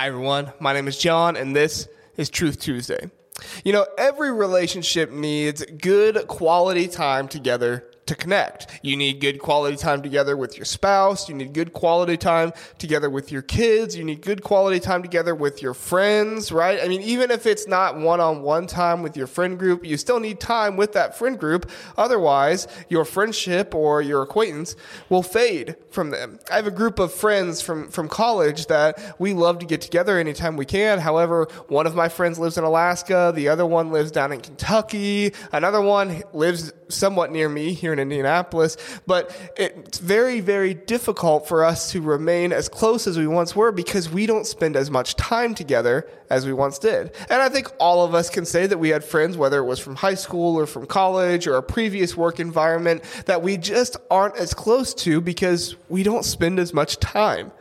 Hi, everyone. My name is John, and this is Truth Tuesday. You know, every relationship needs good quality time together to connect. You need good quality time together with your spouse. You need good quality time together with your kids. You need good quality time together with your friends, right? I mean, even if it's not one on one time with your friend group, you still need time with that friend group. Otherwise, your friendship or your acquaintance will fade from them. I have a group of friends from, from college that we love to get together anytime we can. However, one of my friends lives in Alaska. The other one lives down in Kentucky. Another one lives somewhat near me here in Indianapolis, but it's very, very difficult for us to remain as close as we once were because we don't spend as much time together as we once did. And I think all of us can say that we had friends, whether it was from high school or from college or a previous work environment, that we just aren't as close to because we don't spend as much time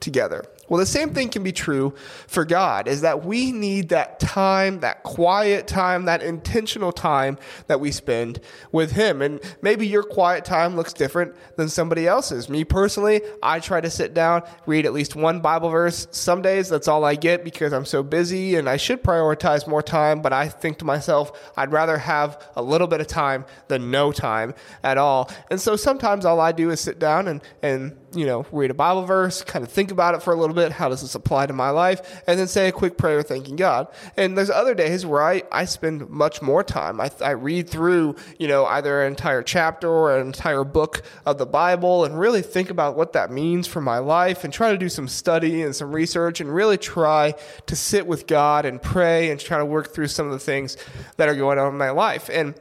together. Well, the same thing can be true for God is that we need that time, that quiet time, that intentional time that we spend with Him. And maybe your quiet time looks different than somebody else's. Me personally, I try to sit down, read at least one Bible verse. Some days that's all I get because I'm so busy and I should prioritize more time, but I think to myself, I'd rather have a little bit of time than no time at all. And so sometimes all I do is sit down and, and you know, read a Bible verse, kind of think about it for a little bit. How does this apply to my life? And then say a quick prayer thanking God. And there's other days where I, I spend much more time. I, I read through, you know, either an entire chapter or an entire book of the Bible and really think about what that means for my life and try to do some study and some research and really try to sit with God and pray and try to work through some of the things that are going on in my life. And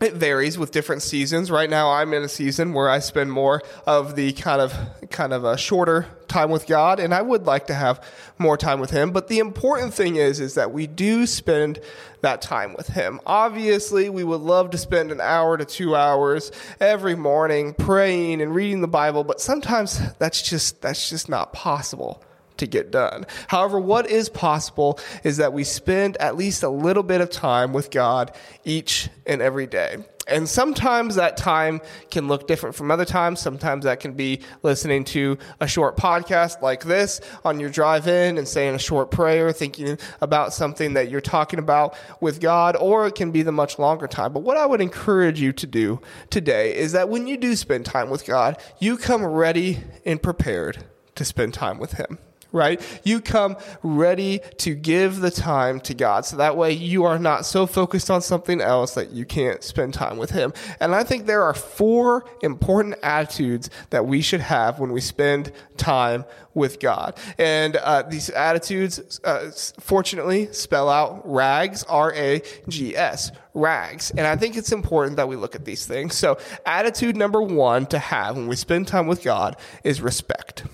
it varies with different seasons. Right now, I'm in a season where I spend more of the kind of kind of a shorter time with God, and I would like to have more time with Him. But the important thing is, is that we do spend that time with Him. Obviously, we would love to spend an hour to two hours every morning praying and reading the Bible, but sometimes that's just that's just not possible to get done. However, what is possible is that we spend at least a little bit of time with God each and every day. And sometimes that time can look different from other times. Sometimes that can be listening to a short podcast like this on your drive in and saying a short prayer, thinking about something that you're talking about with God, or it can be the much longer time. But what I would encourage you to do today is that when you do spend time with God, you come ready and prepared to spend time with Him right? You come ready to give the time to God. So that way you are not so focused on something else that you can't spend time with Him. And I think there are four important attitudes that we should have when we spend time with God. And uh, these attitudes, uh, fortunately, spell out RAGS, R A G S, rags. And I think it's important that we look at these things. So, attitude number one to have when we spend time with God is respect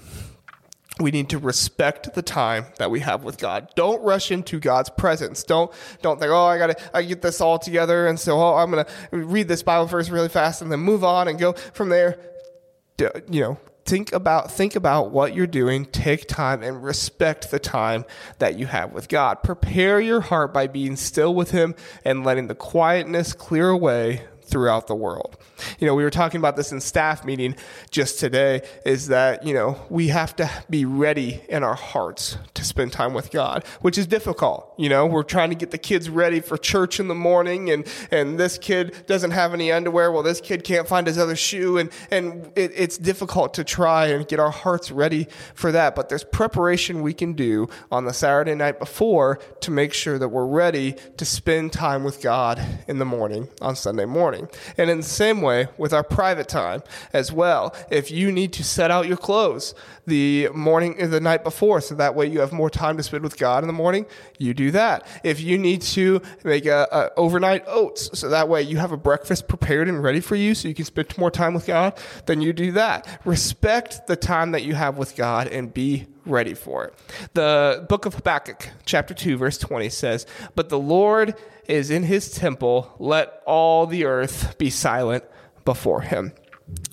we need to respect the time that we have with God. Don't rush into God's presence. Don't don't think, oh, I gotta I get this all together, and so oh, I'm gonna read this Bible verse really fast and then move on and go from there. You know, think about think about what you're doing. Take time and respect the time that you have with God. Prepare your heart by being still with Him and letting the quietness clear away throughout the world. You know, we were talking about this in staff meeting just today is that, you know, we have to be ready in our hearts to spend time with God, which is difficult. You know, we're trying to get the kids ready for church in the morning and, and this kid doesn't have any underwear. Well, this kid can't find his other shoe. And, and it, it's difficult to try and get our hearts ready for that. But there's preparation we can do on the Saturday night before to make sure that we're ready to spend time with God in the morning on Sunday morning morning. And in the same way with our private time as well. If you need to set out your clothes the morning the night before so that way you have more time to spend with God in the morning, you do that. If you need to make a, a overnight oats so that way you have a breakfast prepared and ready for you so you can spend more time with God, then you do that. Respect the time that you have with God and be ready for it. The book of Habakkuk, chapter 2, verse 20 says, But the Lord is in his temple, let all the earth be silent before him.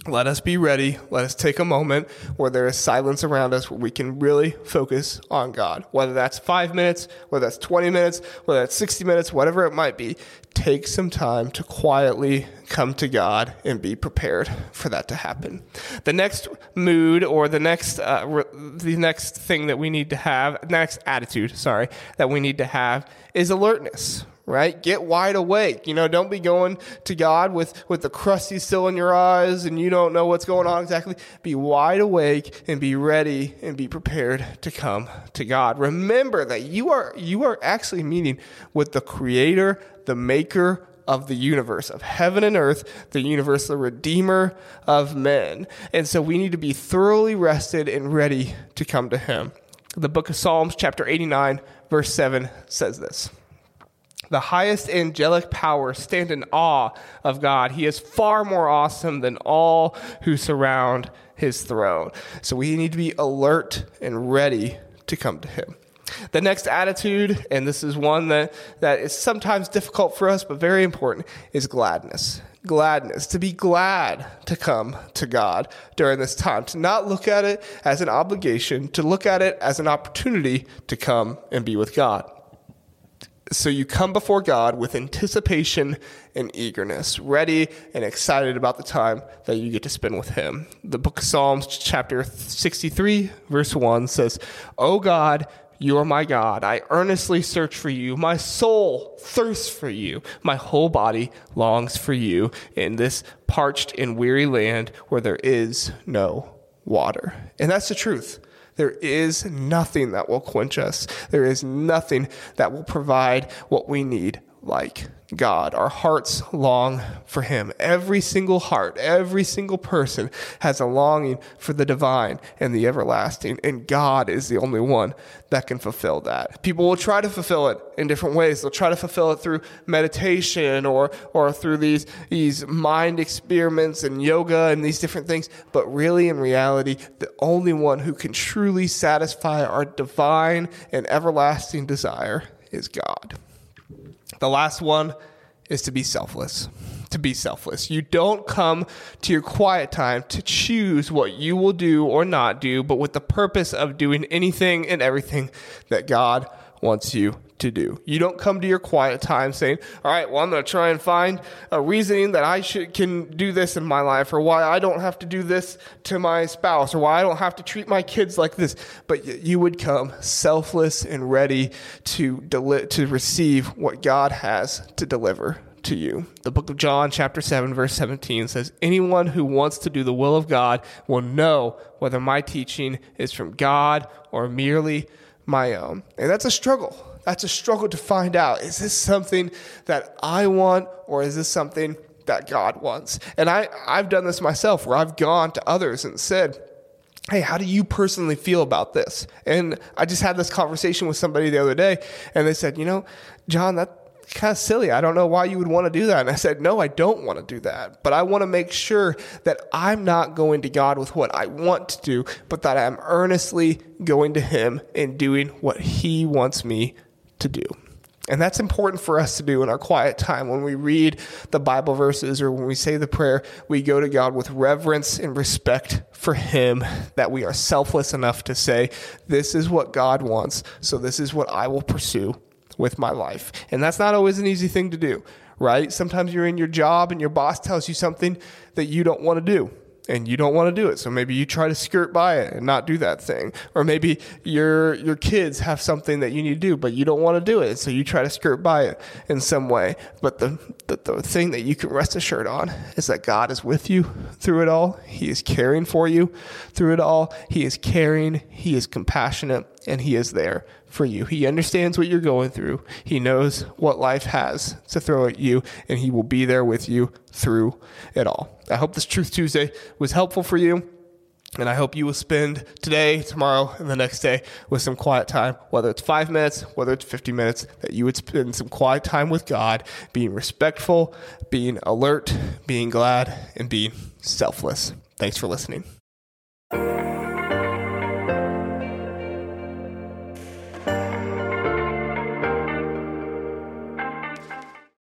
Let us be ready. Let us take a moment where there is silence around us where we can really focus on God. Whether that's five minutes, whether that's 20 minutes, whether that's 60 minutes, whatever it might be, take some time to quietly come to God and be prepared for that to happen. The next mood or the next uh, re- the next thing that we need to have, next attitude, sorry, that we need to have is alertness right? Get wide awake. You know, don't be going to God with, with the crusty still in your eyes and you don't know what's going on exactly. Be wide awake and be ready and be prepared to come to God. Remember that you are, you are actually meeting with the creator, the maker of the universe, of heaven and earth, the universe, the redeemer of men. And so we need to be thoroughly rested and ready to come to him. The book of Psalms, chapter 89, verse 7 says this. The highest angelic powers stand in awe of God. He is far more awesome than all who surround his throne. So we need to be alert and ready to come to him. The next attitude, and this is one that, that is sometimes difficult for us, but very important, is gladness. Gladness, to be glad to come to God during this time, to not look at it as an obligation, to look at it as an opportunity to come and be with God so you come before God with anticipation and eagerness, ready and excited about the time that you get to spend with Him. The book of Psalms, chapter 63, verse 1 says, O God, you are my God. I earnestly search for you. My soul thirsts for you. My whole body longs for you in this parched and weary land where there is no water. And that's the truth. There is nothing that will quench us. There is nothing that will provide what we need like God. Our hearts long for Him. Every single heart, every single person has a longing for the divine and the everlasting, and God is the only one that can fulfill that. People will try to fulfill it in different ways. They'll try to fulfill it through meditation or, or through these, these mind experiments and yoga and these different things. But really, in reality, the only one who can truly satisfy our divine and everlasting desire is God. The last one is to be selfless. To be selfless. You don't come to your quiet time to choose what you will do or not do, but with the purpose of doing anything and everything that God wants you to do. You don't come to your quiet time saying, "All right, well, I'm going to try and find a reasoning that I should can do this in my life, or why I don't have to do this to my spouse, or why I don't have to treat my kids like this." But you would come selfless and ready to deli- to receive what God has to deliver to you. The book of John, chapter 7, verse 17 says, Anyone who wants to do the will of God will know whether my teaching is from God or merely my own. And that's a struggle. That's a struggle to find out is this something that I want or is this something that God wants? And I, I've done this myself where I've gone to others and said, Hey, how do you personally feel about this? And I just had this conversation with somebody the other day, and they said, You know, John, that, kind of silly. I don't know why you would want to do that. And I said, No, I don't want to do that. But I want to make sure that I'm not going to God with what I want to do, but that I'm earnestly going to Him and doing what He wants me to do. And that's important for us to do in our quiet time. When we read the Bible verses or when we say the prayer, we go to God with reverence and respect for Him, that we are selfless enough to say, This is what God wants, so this is what I will pursue with my life. And that's not always an easy thing to do, right? Sometimes you're in your job and your boss tells you something that you don't want to do and you don't want to do it. So maybe you try to skirt by it and not do that thing. Or maybe your your kids have something that you need to do, but you don't want to do it. So you try to skirt by it in some way. But the, the, the thing that you can rest assured on is that God is with you through it all. He is caring for you through it all. He is caring, he is compassionate, and he is there for you. He understands what you're going through. He knows what life has to throw at you, and He will be there with you through it all. I hope this Truth Tuesday was helpful for you. And I hope you will spend today, tomorrow, and the next day with some quiet time, whether it's five minutes, whether it's 50 minutes, that you would spend some quiet time with God, being respectful, being alert, being glad, and being selfless. Thanks for listening.